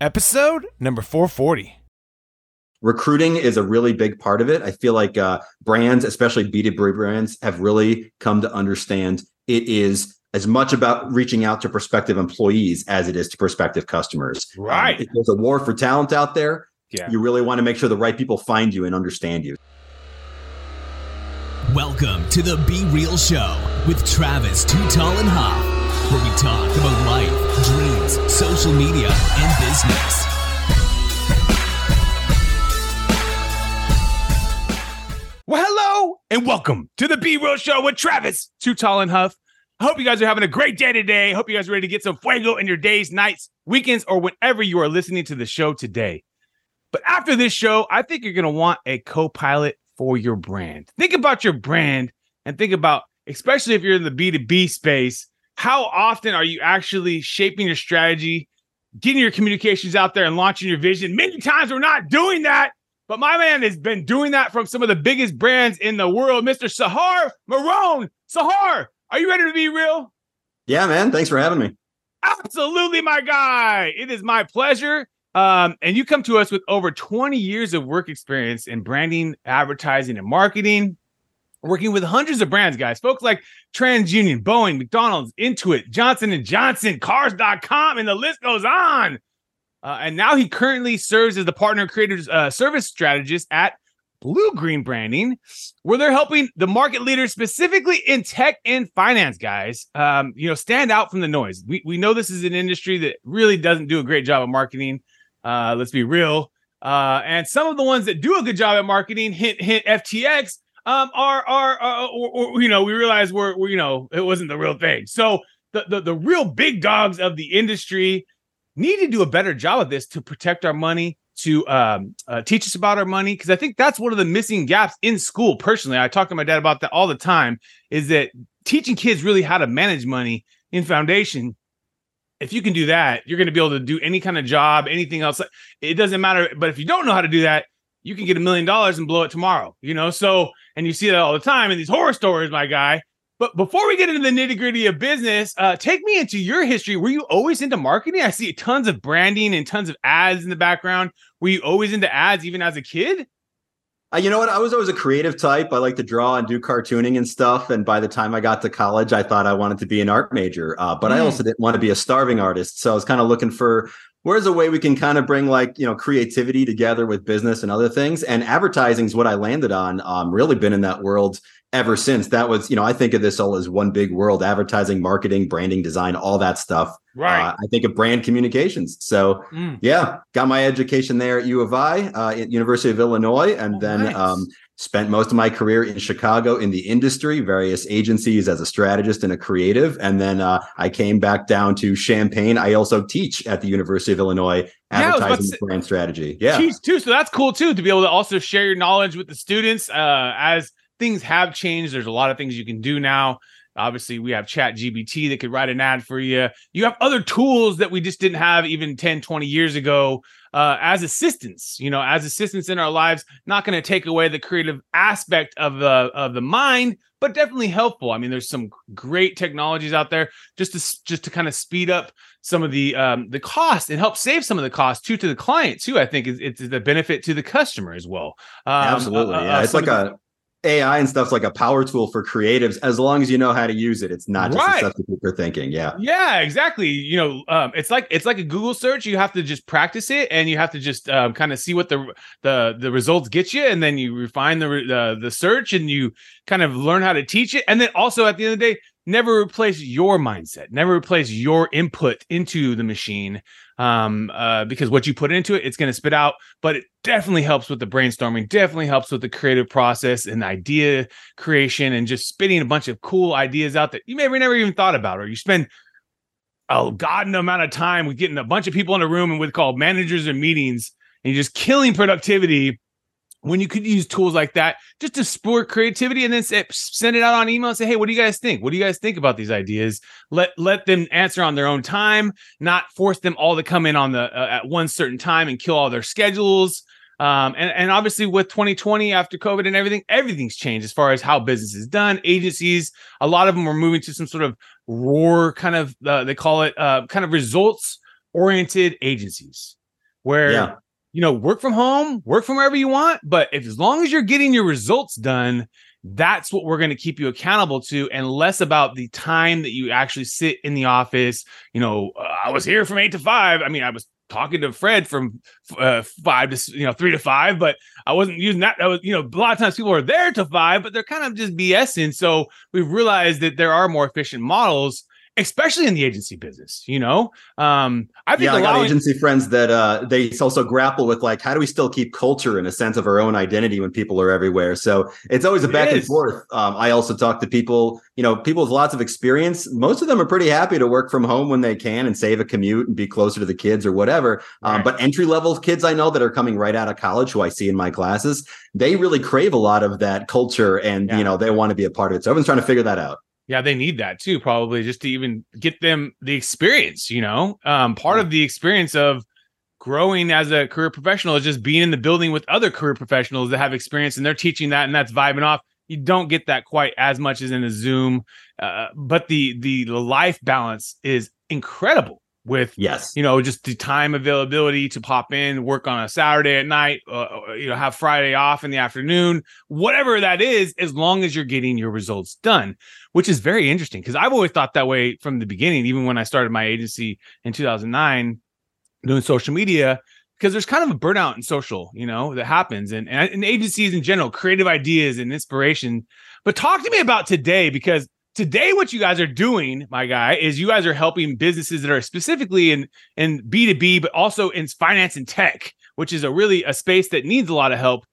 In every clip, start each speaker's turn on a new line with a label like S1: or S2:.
S1: episode number 440.
S2: Recruiting is a really big part of it. I feel like uh, brands, especially B2B brands, have really come to understand it is as much about reaching out to prospective employees as it is to prospective customers.
S1: Right.
S2: Um, there's a war for talent out there.
S1: Yeah.
S2: You really want to make sure the right people find you and understand you.
S3: Welcome to the Be Real Show with Travis Too Tall and Huff, where we talk about life, dreams, social media, and business.
S1: Well, hello and welcome to the B Real Show with Travis, Too Tall and Huff. I hope you guys are having a great day today. Hope you guys are ready to get some fuego in your days, nights, weekends, or whenever you are listening to the show today. But after this show, I think you're going to want a co pilot for your brand. Think about your brand and think about, especially if you're in the B2B space, how often are you actually shaping your strategy, getting your communications out there and launching your vision? Many times we're not doing that. But my man has been doing that from some of the biggest brands in the world, Mr. Shachar Meron. Shachar, are you ready to be real?
S2: Yeah, man. Thanks for having me.
S1: Absolutely, my guy. It is my pleasure. Um, and you come to us with over 20 years of work experience in branding, advertising, and marketing, working with hundreds of brands, guys. Folks like TransUnion, Boeing, McDonald's, Intuit, Johnson Johnson, Cars.com, and the list goes on. Uh, and now he currently serves as the partner creative uh, service strategist at Blue Green Branding, where they're helping the market leaders, specifically in tech and finance, guys, um, you know, stand out from the noise. We, we know this is an industry that really doesn't do a great job of marketing. Uh, let's be real. Uh, and some of the ones that do a good job at marketing, hint, hint, FTX, um, are are, uh, or, or, you know, we realize we're, we're, you know, it wasn't the real thing. So the, the the real big dogs of the industry need to do a better job of this to protect our money, to um, uh, teach us about our money, because I think that's one of the missing gaps in school. Personally, I talk to my dad about that all the time. Is that teaching kids really how to manage money in foundation? If you can do that, you're going to be able to do any kind of job, anything else. It doesn't matter. But if you don't know how to do that, you can get a million dollars and blow it tomorrow. You know, so and you see that all the time in these horror stories, my guy. But before we get into the nitty gritty of business, uh, take me into your history. Were you always into marketing? I see tons of branding and tons of ads in the background. Were you always into ads even as a kid?
S2: Uh, you know what? I was always a creative type. I like to draw and do cartooning and stuff. And by the time I got to college, I thought I wanted to be an art major. Uh, but mm. I also didn't want to be a starving artist. So I was kind of looking for where's a way we can kind of bring like you know creativity together with business and other things. And advertising is what I landed on. Um, really been in that world ever since. That was, you know, I think of this all as one big world advertising, marketing, branding, design, all that stuff.
S1: Right.
S2: Uh, I think of brand communications. So, mm. yeah, got my education there at U of I, uh, at University of Illinois, and oh, then nice. um, spent most of my career in Chicago in the industry, various agencies as a strategist and a creative. And then uh, I came back down to Champaign. I also teach at the University of Illinois advertising yeah, brand strategy. Yeah.
S1: Teach too. So that's cool too, to be able to also share your knowledge with the students uh, as things have changed. There's a lot of things you can do now. Obviously, we have Chat GPT that could write an ad for you. You have other tools that we just didn't have even 10, 20 years ago uh, as assistants, you know, as assistants in our lives, not going to take away the creative aspect of the of the mind, but definitely helpful. I mean, there's some great technologies out there just to just to kind of speed up some of the um, the cost and help save some of the cost too to the client too. I think is it's the benefit to the customer as well.
S2: Um, Absolutely, uh, yeah. Uh, it's like a AI and stuff's like a power tool for creatives as long as you know how to use it. It's not just right. a substitute for thinking. Yeah.
S1: Yeah, exactly. You know, um, it's like it's like a Google search. You have to just practice it and you have to just um, kind of see what the the the results get you, and then you refine the the the search and you kind of learn how to teach it. And then also at the end of the day, never replace your mindset, never replace your input into the machine um, uh, because what you put into it, it's going to spit out. But it definitely helps with the brainstorming, definitely helps with the creative process and idea creation and just spitting a bunch of cool ideas out that you may never even thought about, or you spend a god amount of time with getting a bunch of people in a room and with called managers and meetings, and you're just killing productivity when you could use tools like that just to spur creativity and then say, send it out on email and say hey what do you guys think? What do you guys think about these ideas? Let let them answer on their own time not force them all to come in on the uh, at one certain time and kill all their schedules. Um, and, and obviously with 2020 after covid and everything everything's changed as far as how business is done. Agencies a lot of them are moving to some sort of roar kind of uh, they call it uh, kind of results oriented agencies where
S2: Yeah.
S1: You know work from home, work from wherever you want, but if as long as you're getting your results done, that's what we're going to keep you accountable to and less about the time that you actually sit in the office. You know uh, i was here from 8 to 5 i mean i was talking to fred from uh, 5 to you know 3 to 5 but i wasn't using that that was you know a lot of times people are there to 5 but they're kind of just bsing. So we've realized that there are more efficient models especially in the agency business you know um i think
S2: yeah, I got agency friends that uh, they also grapple with like, how do we still keep culture and a sense of our own identity when people are everywhere? So it's always a back and forth. Um, I also talk to people, you know, people with lots of experience. Most of them are pretty happy to work from home when they can and save a commute and be closer to the kids or whatever. Um,
S1: Right.
S2: but entry level kids I know that are coming right out of college, who I see in my classes, they really crave a lot of that culture and
S1: Yeah.
S2: you know they want to be a part of it. So everyone's trying to figure that out.
S1: Yeah they need that too probably just to even get them the experience you know? Um part of the experience of growing as a career professional is just being in the building with other career professionals that have experience and they're teaching that and that's vibing off. You don't get that quite as much as in a zoom uh, but the, the the life balance is incredible with
S2: Yes.
S1: you know just the time availability to pop in work on a saturday at night uh, you know have friday off in the afternoon whatever that is as long as you're getting your results done which is very interesting because i've always thought that way from the beginning even when i started my agency in 2009 doing social media because there's kind of a burnout in social you know that happens and, and and agencies in general creative ideas and inspiration but talk to me about today because today what you guys are doing my guy is you guys are helping businesses that are specifically in in b2b but also in finance and tech which is a really a space that needs a lot of help.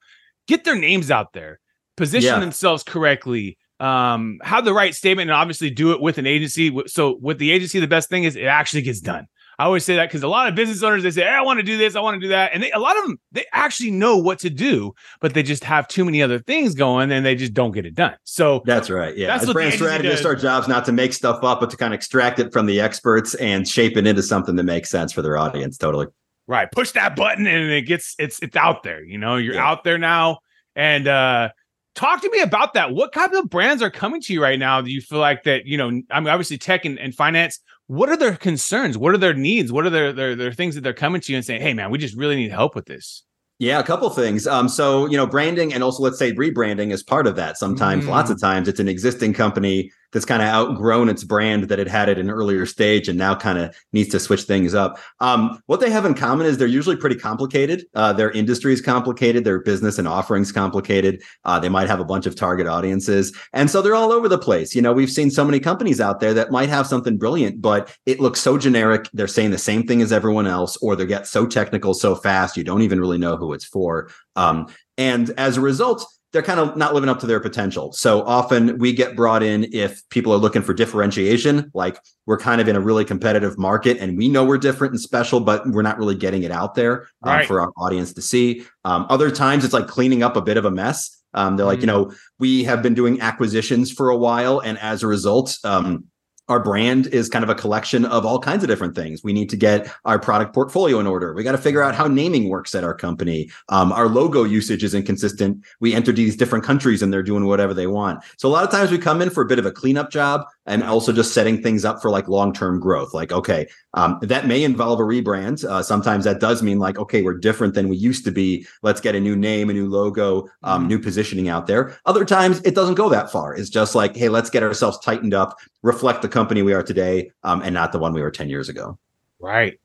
S1: Get their names out there. Position
S2: Yeah.
S1: themselves correctly. Um have the right statement and obviously do it with an agency. So with the agency the best thing is it actually gets done I always say that because a lot of business owners they say, hey, "I want to do this, I want to do that," and they, a lot of them they actually know what to do, but they just have too many other things going, and they just don't get it done. So
S2: That's right. Yeah.
S1: That's
S2: As
S1: what
S2: brand strategists,
S1: does.
S2: our job's not to make stuff up, but to kind of extract it from the experts and shape it into something that makes sense for their audience. Totally.
S1: right, push that button, and it gets it's it's out there. You know, you're
S2: Yeah.
S1: out there now, and uh talk to me about that. What kind of brands are coming to you right now? Do you feel like that? You know, I mean, obviously tech and, and finance. What are their concerns? What are their needs? What are their, their their things that they're coming to you and saying, "Hey, man, we just really need help with this."
S2: Yeah, a couple things. Um, so you know, branding and also let's say rebranding is part of that. Sometimes,
S1: Mm.
S2: lots of times, it's an existing company that's kind of outgrown its brand that it had at an earlier stage and now kind of needs to switch things up. Um, what they have in common is they're usually pretty complicated. Uh, their industry is complicated, their business and offerings complicated. Uh, they might have a bunch of target audiences, and so they're all over the place. You know, we've seen so many companies out there that might have something brilliant, but it looks so generic. They're saying the same thing as everyone else, or they get so technical so fast you don't even really know who it's for. Um, and as a result, they're kind of not living up to their potential. So often we get brought in if people are looking for differentiation, like we're kind of in a really competitive market and we know we're different and special, but we're not really getting it out there um,
S1: Right.
S2: for our audience to see. Um, other times it's like cleaning up a bit of a mess. Um, they're like, you
S1: Mm.
S2: know, we have been doing acquisitions for a while, and as a result, um, our brand is kind of a collection of all kinds of different things. We need to get our product portfolio in order. We got to figure out how naming works at our company. Um, our logo usage is inconsistent. We enter these different countries and they're doing whatever they want. So a lot of times we come in for a bit of a cleanup job and also just setting things up for like long-term growth. Like, okay, um, that may involve a rebrand. Uh, sometimes that does mean like, okay, we're different than we used to be. Let's get a new name, a new logo, um,
S1: Mhm.
S2: new positioning out there. Other times it doesn't go that far. It's just like, hey, let's get ourselves tightened up, reflect the company we are today, um, and not the one we were 10 years ago.
S1: Right.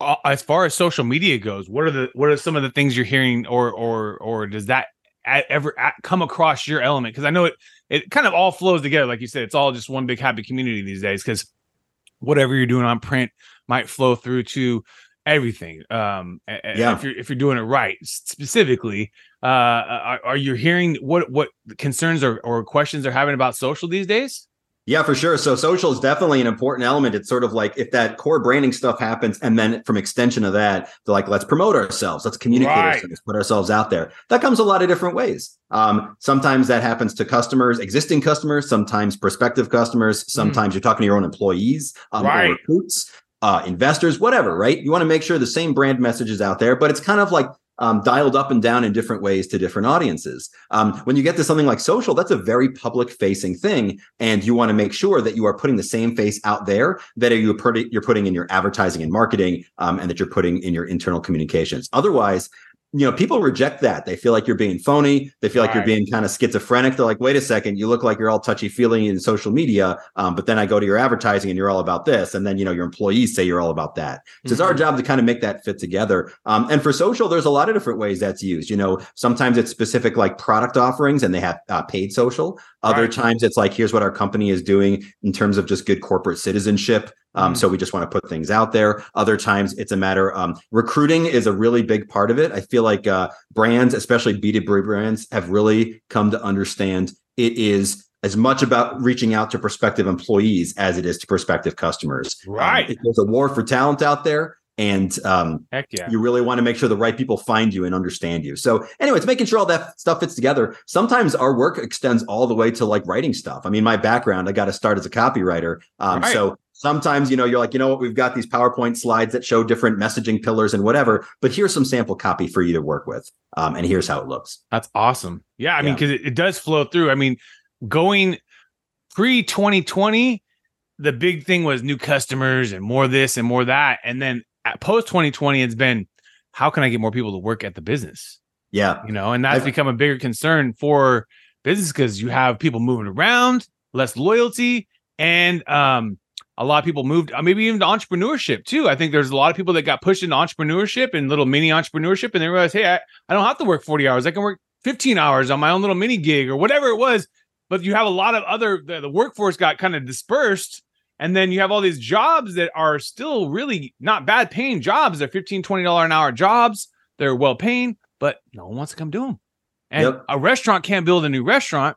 S1: Uh, as far as social media goes, what are the what are some of the things you're hearing, or or or does that ever come across your element? Because I know it it kind of all flows together, like you said. It's all just one big happy community these days. Because whatever you're doing on print might flow through to everything. Um,
S2: Yeah.
S1: If you're if you're doing it right, specifically, uh, are, are you hearing what what concerns or or questions they're having about social these days?
S2: Yeah, for sure. So social is definitely an important element. It's sort of like if that core branding stuff happens, and then from extension of that, they're like, let's promote ourselves, let's communicate
S1: Right.
S2: ourselves, put ourselves out there. That comes a lot of different ways. Um, sometimes that happens to customers, existing customers, sometimes prospective customers, sometimes you're talking to your own employees, um,
S1: Right.
S2: recruits, uh, investors, whatever, right? You want to make sure the same brand message is out there, but it's kind of like um, dialed up and down in different ways to different audiences. Um, when you get to something like social, that's a very public facing thing. And you want to make sure that you are putting the same face out there that you you're putting in your advertising and marketing um, and that you're putting in your internal communications. Otherwise, you know, people reject that. They feel like you're being phony. They feel right. like you're being kind of schizophrenic. They're like, wait a second, you look like you're all touchy feely in social media. Um, but then I go to your advertising and you're all about this. And then, you know, your employees say you're all about that. So mm-hmm. it's our mm-hmm. job to kind of make that fit together. Um, and for social, there's a lot of different ways that's used. You know, sometimes it's specific like product offerings and they have uh, paid social. Other right. times it's like, here's what our company is doing in terms of just good corporate citizenship. Um, mm-hmm. So we just want to put things out there. Other times it's a matter um, recruiting is a really big part of it. I feel like uh, brands, especially B2B brands, have really come to understand it is as much about reaching out to prospective employees as it is to prospective customers.
S1: Um, right.
S2: Um, there's a war for talent out there. And um,
S1: Heck yeah.
S2: you really want to make sure the right people find you and understand you. So, anyways, making sure all that stuff fits together. Sometimes our work extends all the way to like writing stuff. I mean, my background, I got to start as a copywriter. Um, right. So sometimes you know you're like you know what? We've got these powerpoint slides that show different messaging pillars and whatever but here's some sample copy for you to work with um, and here's how it looks.
S1: That's awesome. Yeah i yeah. mean because it, it, does flow through. I mean going pre 2020 the big thing was new customers and more this and more that. And then post 2020 it's been how can i get more people to work at the business?
S2: Yeah.
S1: You know and that's I've, become a bigger concern for business because you have people moving around less loyalty and um a lot of people moved uh, maybe even to entrepreneurship too. I think there's a lot of people that got pushed into entrepreneurship and little mini entrepreneurship and they realized hey I, I don't have to work 40 hours. I can work 15 hours on my own little mini gig or whatever it was. But you have a lot of other the, the workforce got kind of dispersed and then you have all these jobs that are still really not bad paying jobs. They're 15 20 dollar an hour jobs. They're well paying but no one wants to come do them and yep. a restaurant can't build a new restaurant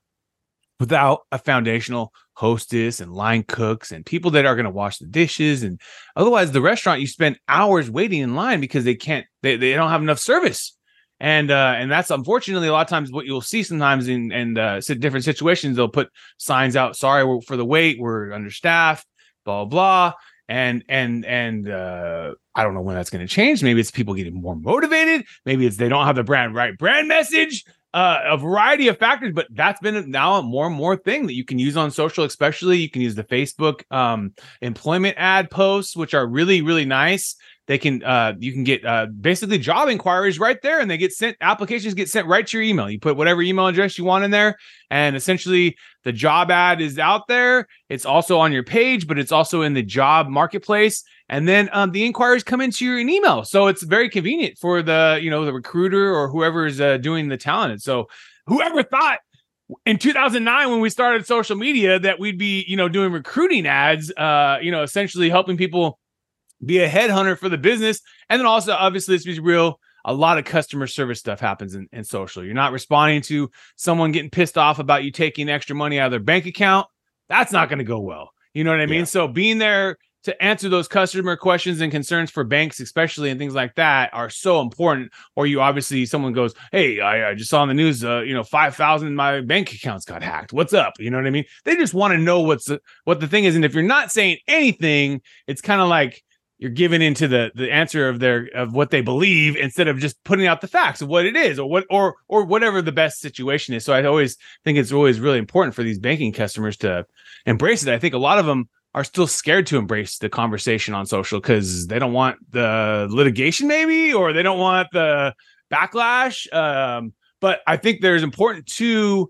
S1: without a foundational hostess and line cooks and people that are going to wash the dishes and otherwise the restaurant you spend hours waiting in line because they can't they, they don't have enough service. And uh and that's unfortunately a lot of times what you'll see sometimes in and uh different situations they'll put signs out sorry for the wait we're understaffed blah blah and and and uh i don't know when that's going to change. Maybe it's people getting more motivated. Maybe it's they don't have the brand right brand message uh, a variety of factors, but that's been now a more and more thing that you can use on social, especially you can use the Facebook um, employment ad posts, which are really, really nice. They can uh, you can get uh, basically job inquiries right there, and they get sent applications get sent right to your email. You put whatever email address you want in there, and essentially the job ad is out there. It's also on your page, but it's also in the job marketplace. And then um, the inquiries come into your email, so it's very convenient for the you know the recruiter or whoever is uh, doing the talent. So whoever thought in 2009 when we started social media that we'd be you know doing recruiting ads, uh, you know essentially helping people be a headhunter for the business. And then also, obviously, let's be real, a lot of customer service stuff happens in, in social. You're not responding to someone getting pissed off about you taking extra money out of their bank account. That's not going to go well. You know what I mean? Yeah. So being there to answer those customer questions and concerns for banks, especially and things like that, are so important. Or you obviously someone goes, "Hey, I, I just saw on the news, uh, you know, five thousand my bank accounts got hacked. What's up?" You know what I mean? They just want to know what's what the thing is, and if you're not saying anything, it's kind of like you're giving into the the answer of their of what they believe instead of just putting out the facts of what it is or what or or whatever the best situation is. So I always think it's always really important for these banking customers to embrace it. I think a lot of them are still scared to embrace the conversation on social because they don't want the litigation maybe or they don't want the backlash. Um, but I think there's important to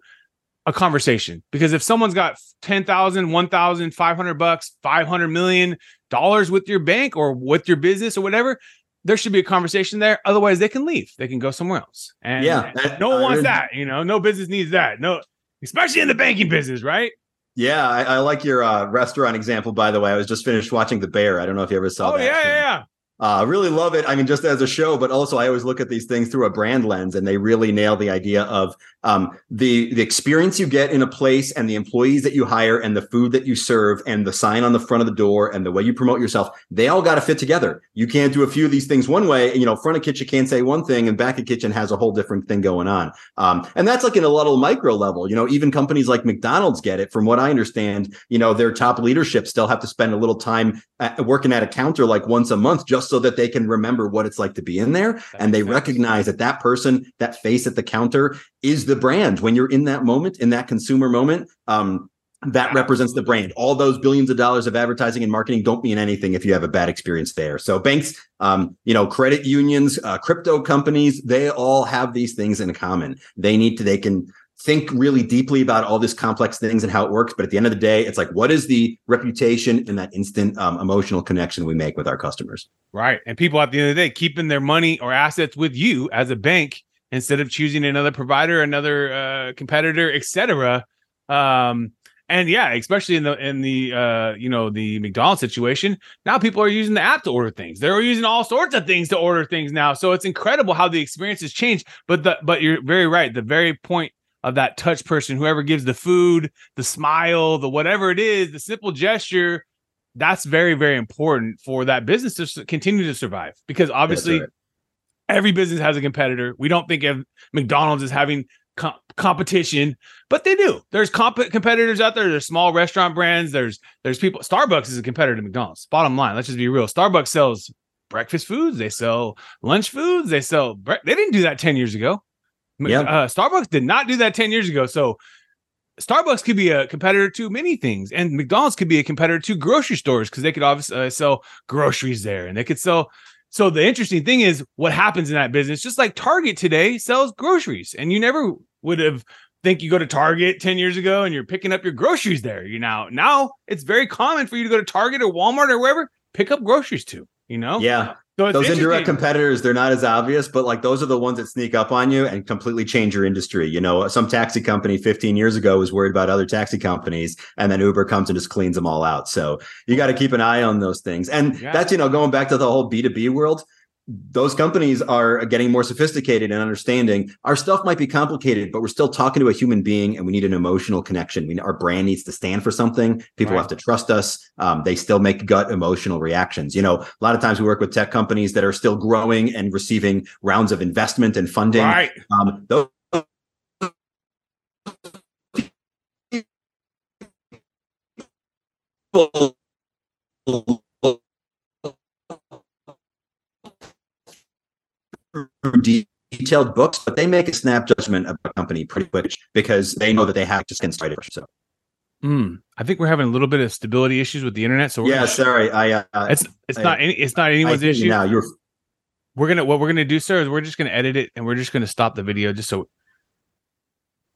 S1: a conversation because if someone's got 10,000, 1,000, 500 bucks, 500 million dollars with your bank or with your business or whatever, there should be a conversation there. Otherwise, they can leave. They can go somewhere else. And yeah, no one wants that. You know, no business needs that. No, especially in the banking business, right?
S2: Yeah, I, I like your uh, restaurant example. By the way, I was just finished watching The Bear. I don't know if you ever saw
S1: oh,
S2: that.
S1: yeah, yeah, yeah.
S2: Uh, I really love it. I mean, just as a show, but also I always look at these things through a brand lens, and they really nail the idea of um, the the experience you get in a place, and the employees that you hire, and the food that you serve, and the sign on the front of the door, and the way you promote yourself. They all got to fit together. You can't do a few of these things one way. You know, front of kitchen can't say one thing, and back of kitchen has a whole different thing going on. Um, and that's like in a little micro level. You know, even companies like McDonald's get it. From what I understand, you know, their top leadership still have to spend a little time at, working at a counter like once a month just just so that they can remember what it's like to be in there.
S1: That
S2: and they
S1: sense.
S2: recognize that that person that face at the counter is the brand. When you're in that moment in that consumer moment um that represents the brand. All those billions of dollars of advertising and marketing don't mean anything if you have a bad experience there. So banks um you know credit unions uh, crypto companies they all have these things in common. They need to they can think really deeply about all these complex things and how it works but at the end of the day it's like what is the reputation and that instant um, emotional connection we make with our customers
S1: Right. And people at the end of the day keeping their money or assets with you as a bank instead of choosing another provider, another uh, competitor, etc. Um, and yeah, especially in the in the uh, you know the McDonald's situation, now people are using the app to order things. They're using all sorts of things to order things now. So it's incredible how the experience has changed. But the but you're very right. The very point of that touch person, whoever gives the food, the smile, the whatever it is, the simple gesture, that's very very important for that business to continue to survive. Because obviously
S2: right.
S1: every business has a competitor. We don't think of mcdonald's as having com- competition but they do. There's comp- competitors out there. There's small restaurant brands. There's there's people. Starbucks is a competitor to mcdonald's. Bottom line let's just be real. Starbucks sells breakfast foods. They sell lunch foods. They sell bre- they didn't do that 10 years ago
S2: Yeah.
S1: uh, starbucks did not do that 10 years ago so Starbucks could be a competitor to many things, and McDonald's could be a competitor to grocery stores because they could obviously uh, sell groceries there, and they could sell. So the interesting thing is what happens in that business. Just like Target today sells groceries, and you never would have think you go to Target ten years ago and you're picking up your groceries there. You now now it's very common for you to go to Target or Walmart or wherever pick up groceries too. You know,
S2: yeah
S1: So
S2: those indirect competitors they're not as obvious but like those are the ones that sneak up on you and completely change your industry. You know some taxi company 15 years ago was worried about other taxi companies and then uber comes and just cleans them all out. So you got to keep an eye on those things. And
S1: Yeah.
S2: that's you know going back to the whole b2b world those companies are getting more sophisticated and understanding. Our stuff might be complicated but we're still talking to a human being and we need an emotional connection. We, our brand needs to stand for something. People
S1: Right.
S2: have to trust us. Um, they still make gut emotional reactions. You know a lot of times we work with tech companies that are still growing and receiving rounds of investment and funding.
S1: Right.
S2: um, those detailed books, but they make a snap judgment of a company pretty quick because they know that they have just getting started. So
S1: Mm, I think we're having a little bit of stability issues with the internet. So we're
S2: yeah,
S1: gonna-
S2: sorry, I uh,
S1: it's it's
S2: I-
S1: not any it's not anyone's issue.
S2: now. You're
S1: we're gonna what we're gonna do, sir, is we're just gonna edit it and we're just gonna stop the video just so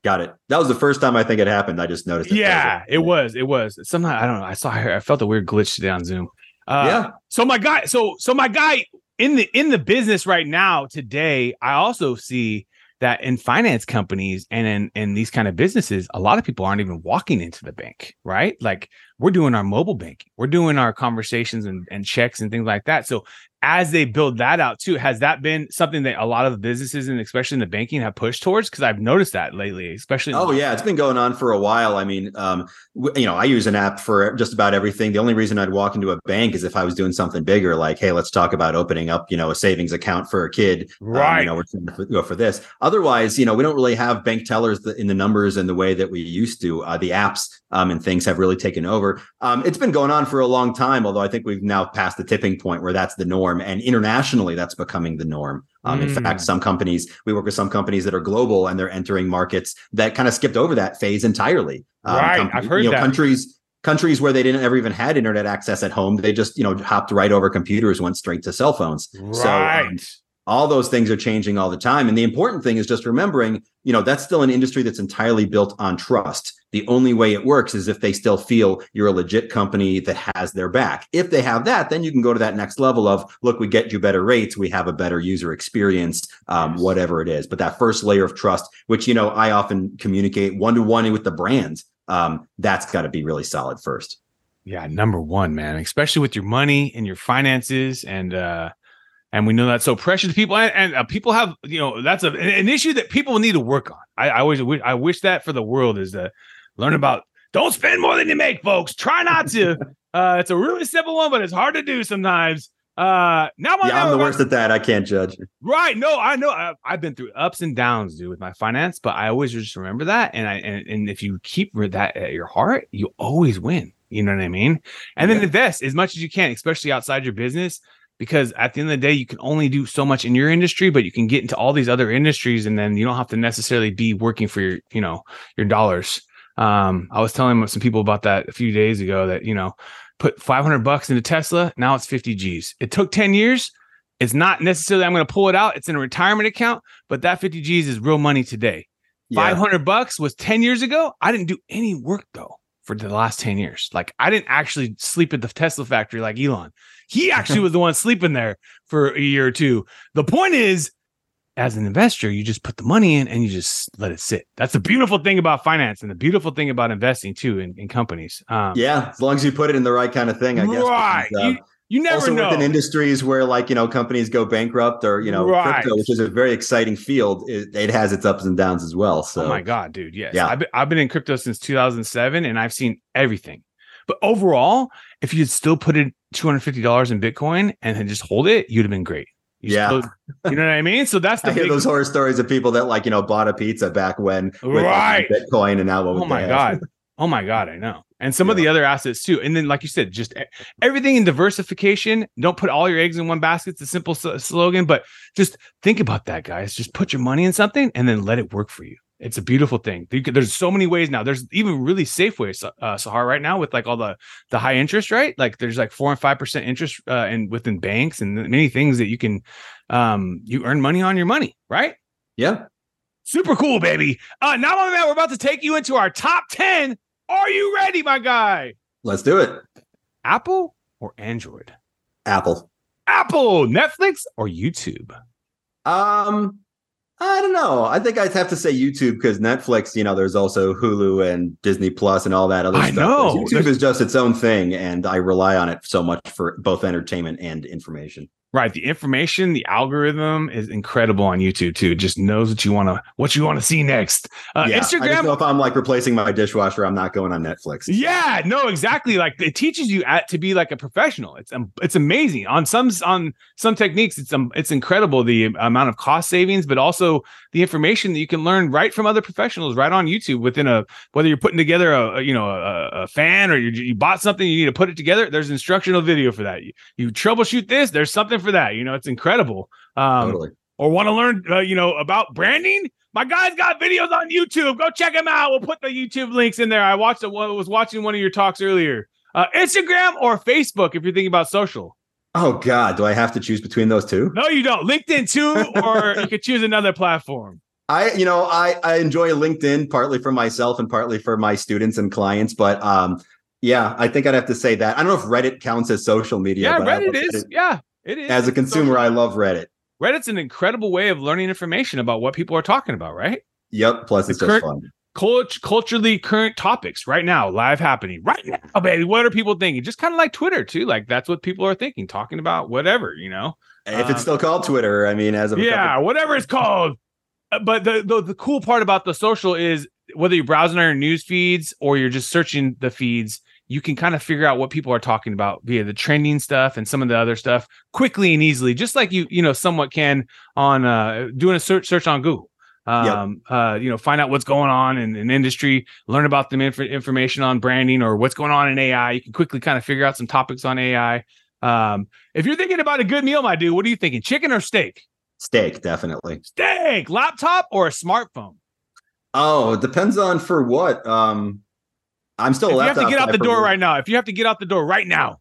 S2: got it. That was the first time I think it happened. I just noticed. it.
S1: yeah, it was, it was. Sometimes I don't know. I saw her, I felt a weird glitch today on Zoom. Uh
S2: yeah.
S1: so my guy, so so my guy in the in the business right now today, I also see that in finance companies and in, in these kind of businesses, a lot of people aren't even walking into the bank, right? Like we're doing our mobile banking, we're doing our conversations and, and checks and things like that. So as they build that out too, has that been something that a lot of the businesses and especially in the banking have pushed towards? Because I've noticed that lately, especially.
S2: Oh yeah, it's been going on for a while. I mean, um, w- you know, I use an app for just about everything. The only reason I'd walk into a bank is if I was doing something bigger, like, hey, let's talk about opening up, you know, a savings account for a kid. Um,
S1: Right.
S2: you know, we're trying to go for this. Otherwise, you know, we don't really have bank tellers in the numbers and the way that we used to. Uh, the apps um, and things have really taken over. Um, it's been going on for a long time, although I think we've now passed the tipping point where that's the norm, and internationally, that's becoming the norm. Um, In
S1: Mm.
S2: fact, some companies we work with some companies that are global and they're entering markets that kind of skipped over that phase entirely. Um,
S1: Right,
S2: company-
S1: I've heard
S2: you know,
S1: that.
S2: countries countries where they didn't ever even had internet access at home, they just you know hopped right over computers, went straight to cell phones. So um,
S1: right.
S2: All those things are changing all the time. And the important thing is just remembering, you know, that's still an industry that's entirely built on trust. The only way it works is if they still feel you're a legit company that has their back. If they have that, then you can go to that next level of, look, we get you better rates, we have a better user experience, um, whatever it is. But that first layer of trust, which, you know, I often communicate one to one with the brand, um, that's got to be really solid first.
S1: Yeah, number one, man, especially with your money and your finances, and uh, and we know that's so precious to people, and, and uh, people have, you know, that's a, an issue that people need to work on. I, I always wish, I wish that for the world is to learn about. Don't spend more than you make, folks. Try not to. uh, it's a really simple one, but it's hard to do sometimes. Uh, now my
S2: Yeah, I'm the worst at that. I can't judge.
S1: Right. No, I know. I, I've been through ups and downs, dude, with my finance, but I always just remember that. And I and, and if you keep that at your heart, you always win. You know what I mean? And then invest as much as you can, especially outside your business, because at the end of the day, you can only do so much in your industry, but you can get into all these other industries, and then you don't have to necessarily be working for your, you know, your dollars. Um, I was telling some people about that a few days ago that you know, put 500 bucks into Tesla, now it's 50 G's. It took 10 years. It's not necessarily I'm going to pull it out. It's in a retirement account, but that 50 G's is real money today.
S2: Yeah.
S1: 500 bucks was 10 years ago. I didn't do any work though for the last 10 years. Like I didn't actually sleep at the Tesla factory like Elon. He actually was the one sleeping there for a year or two. The point is, as an investor, you just put the money in and you just let it sit. That's the beautiful thing about finance and the beautiful thing about investing too in, in companies. Um,
S2: Yeah, as long as you put it in the right kind of thing, I guess.
S1: right.
S2: because, uh,
S1: you, you never
S2: also
S1: know.
S2: within industries where like you know companies go bankrupt or you know
S1: Right.
S2: crypto, which is a very exciting field, it, it has its ups and downs as well. So
S1: oh my god, dude! Yes,
S2: Yeah.
S1: I've been, I've been in crypto since 2007, and I've seen everything. But overall, if you had still put in 250 dollars in Bitcoin and had just hold it, you'd have been great. You
S2: Yeah.
S1: still- you know what I mean. So that's the
S2: I
S1: big.
S2: those horror stories of people that like you know bought a pizza back when with,
S1: Right.
S2: Bitcoin and now what
S1: Oh my
S2: have?
S1: god. Oh my god, I know. And some of the other assets too. And then, like you said, just everything in diversification. Don't put all your eggs in one basket. It's a simple slogan, but just think about that, guys. Just put your money in something and then let it work for you. It's a beautiful thing. There's so many ways now. There's even really safe ways, uh, Shachar, right now with like all the the high interest, right? Like there's like four and five percent interest uh, in within banks and many things that you can um you earn money on your money, right?
S2: Yeah.
S1: Super cool, baby. Uh, now, my man, we're about to take you into our top 10. Are you ready, my guy?
S2: Let's do it.
S1: Apple or Android?
S2: Apple.
S1: Apple, Netflix, or YouTube?
S2: Um, I don't know. I think I'd have to say YouTube because Netflix, you know, there's also Hulu and Disney Plus and all that other
S1: I
S2: stuff.
S1: know.
S2: YouTube
S1: There's-
S2: is just its own thing, and I rely on it so much for both entertainment and information.
S1: Right. The information, the algorithm is incredible on YouTube too. It just knows what you want to what you want to see next. Uh,
S2: yeah, I just know
S1: Instagram.
S2: if I'm like replacing my dishwasher, I'm not going on Netflix.
S1: Yeah, no, exactly. Like it teaches you at, to be like a professional. It's um, it's amazing on some on some techniques. It's um, it's incredible the amount of cost savings, but also the information that you can learn right from other professionals right on YouTube. Within a whether you're putting together a, a, you know a, a fan or you, you bought something you need to put it together. There's instructional video for that. You, you troubleshoot this. There's something for that. You know, it's incredible. Um,
S2: Totally.
S1: or want to learn, uh, you know, about branding, my guy's got videos on YouTube. Go check him out. We'll put the YouTube links in there. I watched it. Was watching one of your talks earlier. Uh, Instagram or Facebook if you're thinking about social.
S2: Oh God, do I have to choose between those two?
S1: No, you don't. LinkedIn too, or you could choose another platform.
S2: I, you know, I I enjoy LinkedIn partly for myself and partly for my students and clients, but um, yeah, I think I'd have to say that. I don't know if Reddit counts as social media.
S1: Yeah, Reddit is. Yeah, it is.
S2: As a consumer, I love Reddit.
S1: Reddit's an incredible way of learning information about what people are talking about, right?
S2: Yep. Plus, it's
S1: The
S2: just fun.
S1: Cult- culturally current topics right now, live happening right now, baby. What are people thinking? Just kind of like Twitter too. Like that's what people are thinking, talking about whatever, you know.
S2: If
S1: Um,
S2: it's still called Twitter, I mean, as of a
S1: yeah,
S2: couple-
S1: whatever it's called. Uh, But the, the the cool part about the social is whether you're browsing on your news feeds or you're just searching the feeds, you can kind of figure out what people are talking about via the trending stuff and some of the other stuff quickly and easily, just like you you know somewhat can on uh, doing a search search on Google. Um, uh, you know, find out what's going on in an industry, learn about the inf- information on branding or what's going on in AI. You can quickly kind of figure out some topics on AI. Um, if you're thinking about a good meal, my dude, what are you thinking? Chicken or steak?
S2: steak, definitely.
S1: Steak, laptop or a smartphone?
S2: Oh, it depends on for what. Um, I'm still.
S1: If you have to get out the door
S2: work.
S1: right now, if you have to get out the door right now,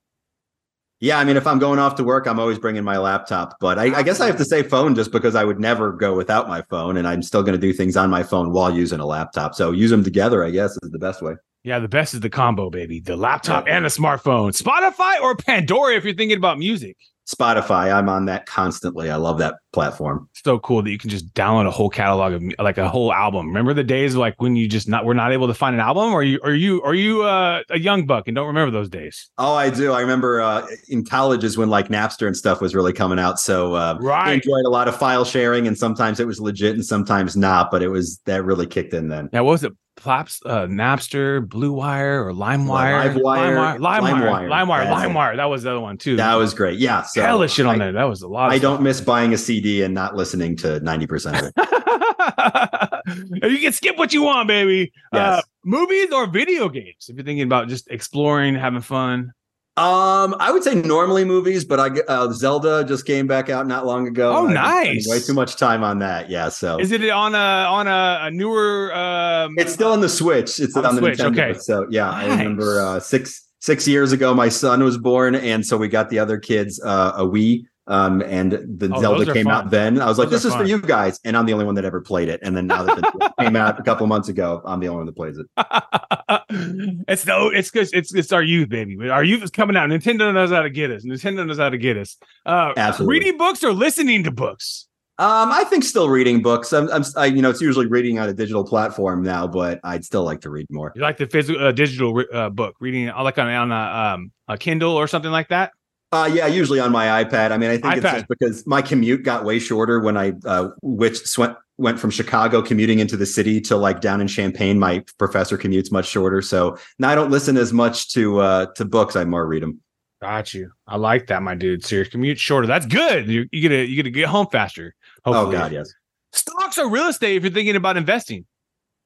S2: Yeah, I mean, if I'm going off to work, I'm always bringing my laptop. But I, I guess I have to say phone just because I would never go without my phone, and I'm still going to do things on my phone while using a laptop. So use them together, I guess, is the best way.
S1: yeah, the best is the combo, baby. The laptop and the smartphone. Spotify or Pandora if you're thinking about music.
S2: Spotify, I'm on that constantly. I love that platform.
S1: So cool that you can just download a whole catalog of like a whole album. Remember the days like when you just not were not able to find an album, or you are you are you uh, a young buck and don't remember those days?
S2: Oh, I do. I remember uh, in colleges when like Napster and stuff was really coming out. So uh, I
S1: Right.
S2: enjoyed a lot of file sharing, and sometimes it was legit and sometimes not. But it was that really kicked in then.
S1: Yeah, what was it? Plaps, uh, Napster, Blue Wire, or LimeWire?
S2: LimeWire,
S1: LimeWire, LimeWire,
S2: LimeWire,
S1: LimeWire,
S2: that's it.
S1: LimeWire. That was the other one too.
S2: That was great. Yeah. So
S1: hella shit on
S2: I,
S1: there. That was a lot.
S2: I
S1: stuff.
S2: don't miss buying a CD and not listening to 90% of it.
S1: you can skip what you want, baby. Uh,
S2: Yes.
S1: movies or video games? If you're thinking about just exploring, having fun.
S2: Um, I would say normally movies, but I uh, Zelda just came back out not long ago.
S1: Oh, nice.
S2: Way too much time on that. Yeah. So
S1: Is it on a on a, a newer? Um,
S2: it's still on the Switch. It's
S1: On
S2: on,
S1: the Switch,
S2: Nintendo.
S1: okay.
S2: So yeah, I remember uh, six six years ago, my son was born, and so we got the other kids uh, a Wii. Um, and the
S1: Oh,
S2: Zelda came
S1: fun.
S2: out then. I was like,
S1: Those
S2: "This
S1: are
S2: is for you guys," and I'm the only one that ever played it. And then now that it came out a couple months ago, I'm the only one that plays it.
S1: it's no, it's because it's it's our youth, baby. Our youth is coming out. Nintendo knows how to get us. Nintendo knows how to get us. Uh,
S2: Absolutely.
S1: reading books or listening to books.
S2: Um, I think still reading books. I'm, I'm, I, you know, it's usually reading on a digital platform now, but I'd still like to read more.
S1: You like the physical, uh, digital re- uh, book reading, uh, like on on a um a Kindle or something like that.
S2: Uh, yeah, usually on my iPad. I mean, I think it's just because my commute got way shorter when I uh, which went went from Chicago commuting into the city to like down in Champaign. My professor commutes much shorter, so now I don't listen as much to uh, to books. I more read them.
S1: Got you. I like that, my dude. So your commute shorter. That's good. You you get to you get to get home faster.
S2: Oh God, yes.
S1: Stocks or real estate if you're thinking about investing.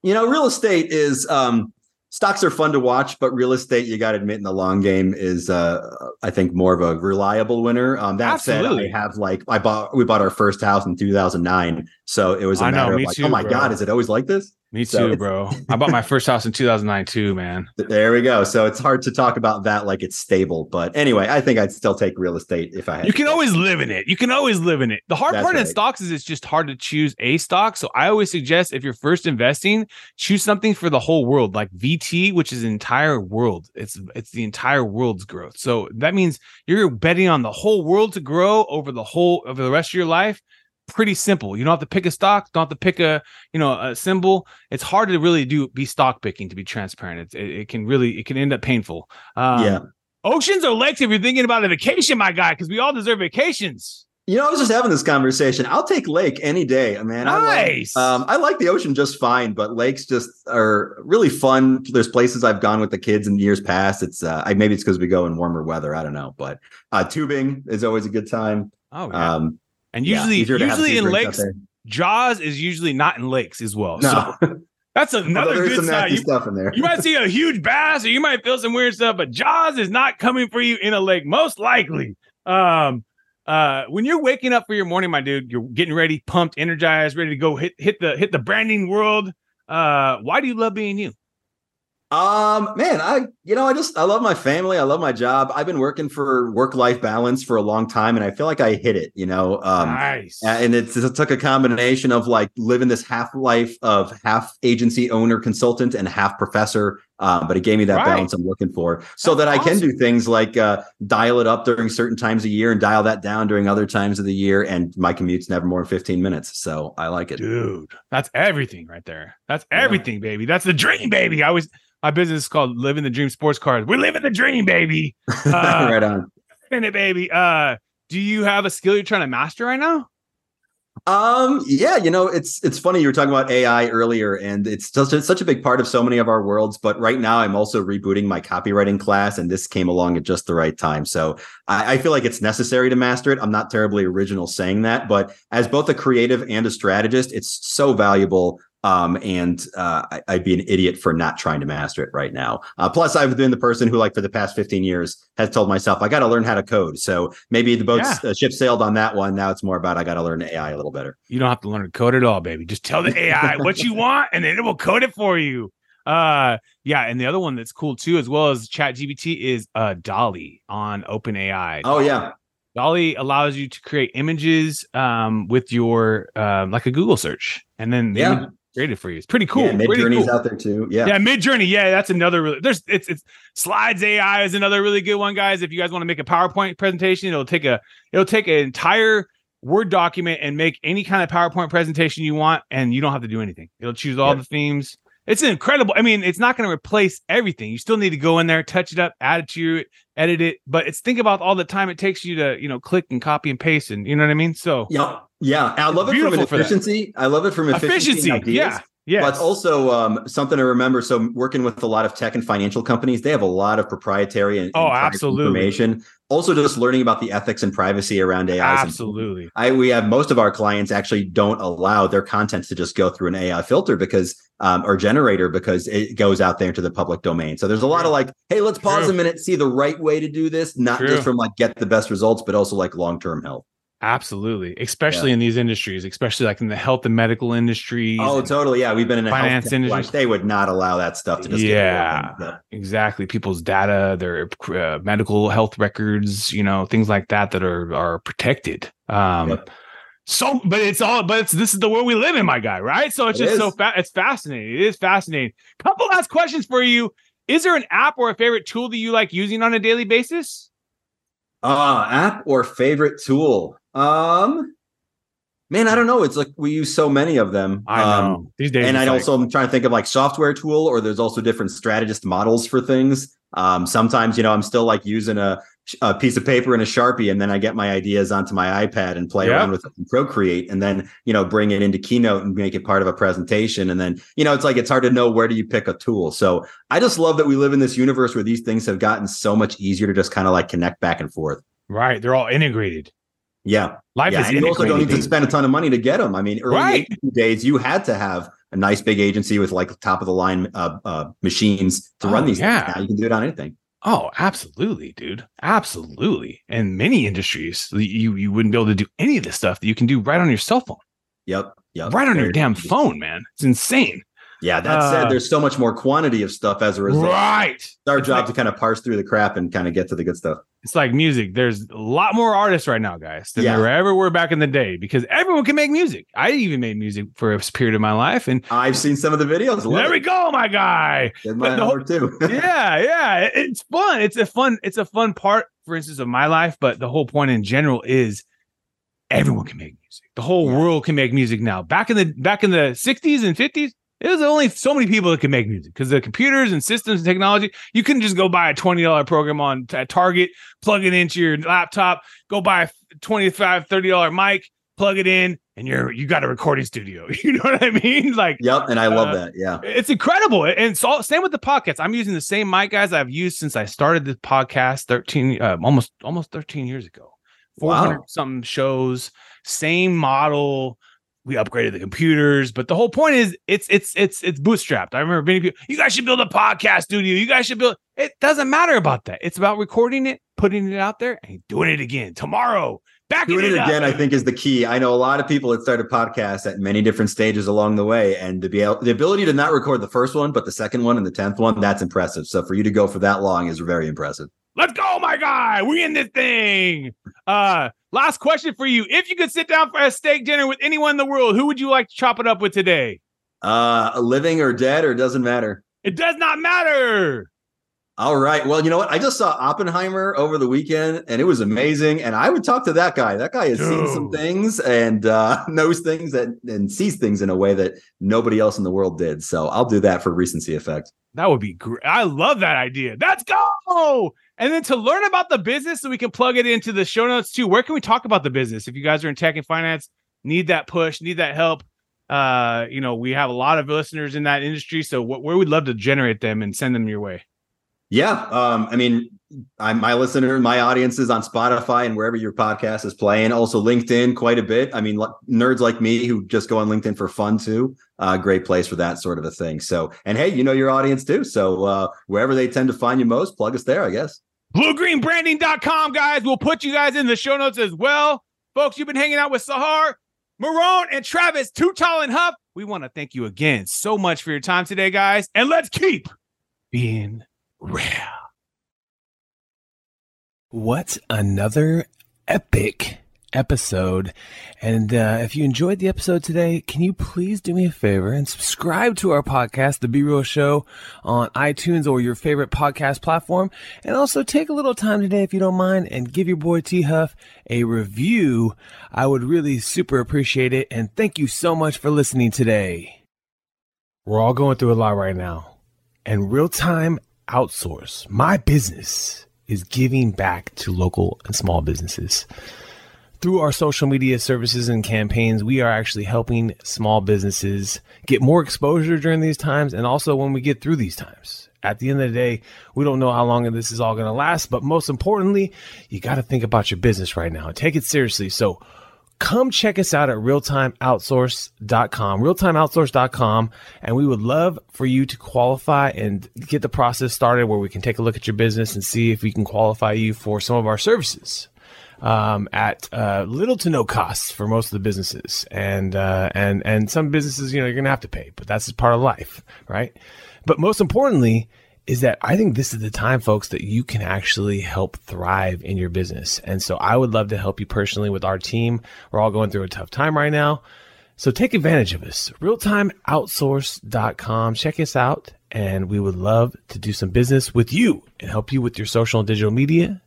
S2: You know, real estate is um, stocks are fun to watch, but real estate, you got to admit, in the long game is uh, I think more of a reliable winner. Um, that
S1: Absolutely.
S2: said, I have like I bought we bought our first house in 2009, so it was a
S1: I
S2: matter
S1: me
S2: of like,
S1: too,
S2: oh my
S1: bro.
S2: God, is it always like this?
S1: Me
S2: So
S1: too,
S2: it's-
S1: bro. I bought my first house in 2009 too, man.
S2: There we go. So it's hard to talk about that like it's stable, but anyway, I think I'd still take real estate if I had.
S1: You can
S2: pick.
S1: always live in it. You can always live in it. The hard
S2: That's
S1: part in stocks is it's just hard to choose a stock. So I always suggest if you're first investing, choose something for the whole world, like VT, which is an entire world. It's it's the entire world's growth. So that means you're betting on the whole world to grow over the whole over the rest of your life. Pretty simple. You don't have to pick a stock, don't have to pick a you know a symbol. It's hard to really do be stock picking to be transparent. It's, it, it can really it can end up painful. Um,
S2: Yeah.
S1: Oceans or lakes if you're thinking about a vacation, my guy, because we all deserve vacations.
S2: You know, I was just having this conversation. I'll take lake any day, man.
S1: Nice.
S2: I like, um, I like the ocean just fine, but lakes just are really fun. There's places I've gone with the kids in years past. It's uh, I, maybe it's because we go in warmer weather. I don't know, but uh, tubing is always a good time.
S1: Oh, yeah.
S2: Um,
S1: and usually,
S2: easier to have a
S1: usually in lakes. Jaws is usually not in lakes as well.
S2: No,
S1: So that's another good
S2: some
S1: sign. You,
S2: stuff in there.
S1: you might see a huge bass, or you might feel some weird stuff, but Jaws is not coming for you in a lake, most likely. Um, uh, when you're waking up for your morning, my dude, you're getting ready, pumped, energized, ready to go hit hit the hit the branding world. Uh, why do you love being you?
S2: Um, man, I you know, I just I love my family. I love my job. I've been working for work life balance for a long time, and I feel like I hit it. You know, um,
S1: nice.
S2: and it's, it took a combination of like living this half life of half agency owner consultant and half professor. Um, but it gave me that
S1: Right.
S2: balance I'm looking for, so
S1: That's
S2: that I can do things like uh, dial it up during certain times of year and dial that down during other times of the year. And my commute's never more than 15 minutes, so I like it.
S1: dude that's everything right there that's
S2: Yeah.
S1: everything baby that's the dream baby i was, my business is called living the dream sports cars we're living the dream baby Uh,
S2: right on.
S1: Living it baby uh do you have a skill you're trying to master right now
S2: Um, yeah, you know, it's it's funny you were talking about AI earlier, and it's such a, such a big part of so many of our worlds. But right now, I'm also rebooting my copywriting class, and this came along at just the right time. So I, I feel like it's necessary to master it. I'm not terribly original saying that, but as both a creative and a strategist, it's so valuable. Um, and uh, I, I'd be an idiot for not trying to master it right now. Uh, plus, I've been the person who, like, for the past 15 years, has told myself I got to learn how to code. So maybe the boat's uh, ship sailed on that one. Now it's more about I got to learn AI a little better.
S1: you don't have to learn to code at all baby just tell the ai what you want and then it will code it for you uh yeah and the other one that's cool too as well as chat gpt is uh DALL-E on OpenAI.
S2: Oh yeah,
S1: DALL-E allows you to create images um with your um like a google search and then the
S2: Yeah.
S1: Created for you it's pretty cool
S2: Yeah, Midjourney's
S1: cool.
S2: out there too. Yeah.
S1: Yeah, Midjourney. Yeah, that's another. Really, there's it's it's Slides AI is another really good one, guys. If you guys want to make a PowerPoint presentation, it'll take a it'll take an entire Word document and make any kind of PowerPoint presentation you want, and you don't have to do anything. It'll choose all
S2: Yeah.
S1: the themes. It's incredible. I mean, it's not going to replace everything. You still need to go in there, touch it up, add it to your edit it. But it's think about all the time it takes you to you know click and copy and paste, and you know what I mean. So
S2: Yeah. Yeah. I love it from an
S1: beautiful for that.
S2: efficiency. I love it from efficiency.
S1: efficiency, yeah. Yes.
S2: But also um, something to remember. So working with a lot of tech and financial companies, they have a lot of proprietary and,
S1: Oh,
S2: and
S1: absolutely.
S2: information. Also, just learning about the ethics and privacy around AI.
S1: Absolutely.
S2: I we have most of our clients actually don't allow their content to just go through an AI filter because um, or generator because it goes out there into the public domain. So there's a lot
S1: True.
S2: of like, hey, let's pause
S1: True.
S2: a minute, see the right way to do this, not
S1: True.
S2: just from like get the best results, but also like long term health.
S1: Absolutely. Especially in these industries, especially like in the health and medical industries.
S2: Oh, totally. Yeah, we've been in a
S1: Finance industry.
S2: They would not allow that stuff to just
S1: Yeah. Exactly people's data their uh, medical health records you know things like that that are are protected um
S2: Yep.
S1: so but it's all but it's this is the world we live in my guy right so it's
S2: It
S1: just so
S2: is.
S1: fa- it's fascinating it is fascinating couple last questions for you is there an app or a favorite tool that you like using on a daily basis
S2: Uh, app or favorite tool? Um, man, I don't know. It's like we use so many of them.
S1: i
S2: Um,
S1: know these days
S2: and I
S1: like-
S2: also am trying to think of like software tool, or there's also different strategist models for things. Um, sometimes you know I'm still like using a, a piece of paper and a sharpie, and then I get my ideas onto my iPad and play
S1: Yeah.
S2: around with it and Procreate, and then you know bring it into Keynote and make it part of a presentation. And then you know it's like it's hard to know where do you pick a tool. So I just love that we live in this universe where these things have gotten so much easier to just kind of like connect back and forth.
S1: right they're all integrated
S2: Yeah,
S1: life
S2: yeah,
S1: is
S2: and you also don't need to spend a ton of money to get them. I mean, early
S1: Right.
S2: days, you had to have a nice big agency with like top of the line uh, uh, machines to
S1: Oh,
S2: run these.
S1: yeah.
S2: things. Now you can do it on anything.
S1: Oh, absolutely, dude. Absolutely. And many industries, you you wouldn't be able to do any of this stuff that you can do right on your cell phone,
S2: Yep, yep.
S1: right on your damn
S2: easy.
S1: phone, man. It's insane.
S2: Yeah, that
S1: Uh,
S2: said, there's so much more quantity of stuff as a result.
S1: Right.
S2: It's our job to kind of parse through the crap and kind of get to the good stuff.
S1: It's like music. There's a lot more artists right now, guys, than
S2: Yeah.
S1: there ever were back in the day because everyone can make music. I even made music for a period of my life. And
S2: I've seen some of the videos. Love
S1: there we go, my guy.
S2: Did my
S1: whole-
S2: too.
S1: yeah, yeah. It's fun. It's a fun, it's a fun part, for instance, of my life. But the whole point in general is everyone can make music. The whole
S2: Yeah.
S1: world can make music now. Back in the back in the 60s and 50s, it was only so many people that could make music because the computers and systems and technology, you couldn't just go buy a $20 program on at Target, plug it into your laptop, go buy a 25 $30 mic, plug it in, and you're you got a recording studio. You know what I mean? Like
S2: yep, and I love
S1: Uh,
S2: that. Yeah.
S1: it's incredible. And so same with the podcast. I'm using the same mic guys I've used since I started this podcast 13 uh, almost almost 13 years ago. 400
S2: Wow.
S1: something shows, same model. We upgraded the computers, but the whole point is it's it's it's it's bootstrapped. I remember many people, you guys should build a podcast studio. You guys should build it doesn't matter about that. It's about recording it, putting it out there, and doing it again tomorrow. Back
S2: Doing it
S1: up.
S2: again, I think, is the key. I know a lot of people that started podcasts at many different stages along the way, and to be able, the ability to not record the first one, but the second one and the tenth one, that's impressive. So for you to go for that long is very impressive.
S1: Let's go, my guy. We in this thing. Uh, last question for you. If you could sit down for a steak dinner with anyone in the world, who would you like to chop it up with today?
S2: Uh, living or dead, or doesn't matter.
S1: It does not matter.
S2: All right. Well, you know what? I just saw Oppenheimer over the weekend, and it was amazing. And I would talk to that guy. That guy has seen some things and uh, knows things that and sees things in a way that nobody else in the world did. So I'll do that for recency effect.
S1: That would be great. I love that idea. Let's go. And then to learn about the business, so we can plug it into the show notes too. Where can we talk about the business? If you guys are in tech and finance, need that push, need that help. Uh, you know, we have a lot of listeners in that industry. So wh- where we'd love to generate them and send them your way.
S2: Yeah. Um, I mean, I'm my listener, my audience is on Spotify and wherever your podcast is playing. Also LinkedIn quite a bit. I mean, li- nerds like me who just go on LinkedIn for fun too. Uh, great place for that sort of a thing. So, and hey, you know your audience too. So uh, wherever they tend to find you most, plug us there, I guess.
S1: bluegreenbranding.com guys. We'll put you guys in the show notes as well. Folks you've been hanging out with Shachar Meron and travis too tall and huff. We want to thank you again so much for your time today guys. And let's keep being real.
S4: What another epic episode. And uh, if you enjoyed the episode today, can you please do me a favor and subscribe to our podcast, The Be Real Show, on iTunes or your favorite podcast platform? And also take a little time today, if you don't mind, and give your boy T Huff a review. I would really super appreciate it. And thank you so much for listening today. We're all going through a lot right now. And real time outsource, my business is giving back to local and small businesses through our social media services and campaigns, we are actually helping small businesses get more exposure during these times and also when we get through these times. At the end of the day, we don't know how long this is all going to last, but most importantly, you got to think about your business right now take it seriously. So come check us out at realtimeoutsource.com, realtimeoutsource.com. And we would love for you to qualify and get the process started where we can take a look at your business and see if we can qualify you for some of our services um, at uh, little to no costs for most of the businesses, and uh, and and some businesses, you know, you're gonna have to pay, but that's part of life, right? But most importantly, is that I think this is the time, folks, that you can actually help thrive in your business. And so I would love to help you personally with our team. We're all going through a tough time right now. So take advantage of us. Realtimeoutsource.com. Check us out. And we would love to do some business with you and help you with your social and digital media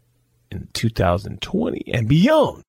S4: in 2020 and beyond.